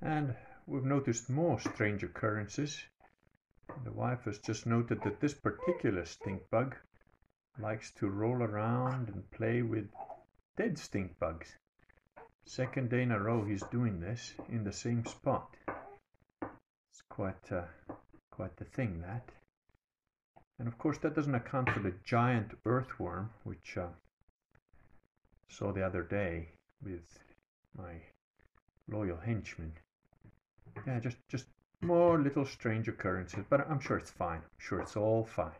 And we've noticed more strange occurrences. The wife has just noted that this particular stink bug likes to roll around and play with dead stink bugs. Second day in a row he's doing this in the same spot. It's quite, uh, quite the thing that. And of course that doesn't account for the giant earthworm, which uh, saw the other day with my loyal henchman. Yeah, just just more little strange occurrences, but I'm sure it's fine. I'm sure it's all fine.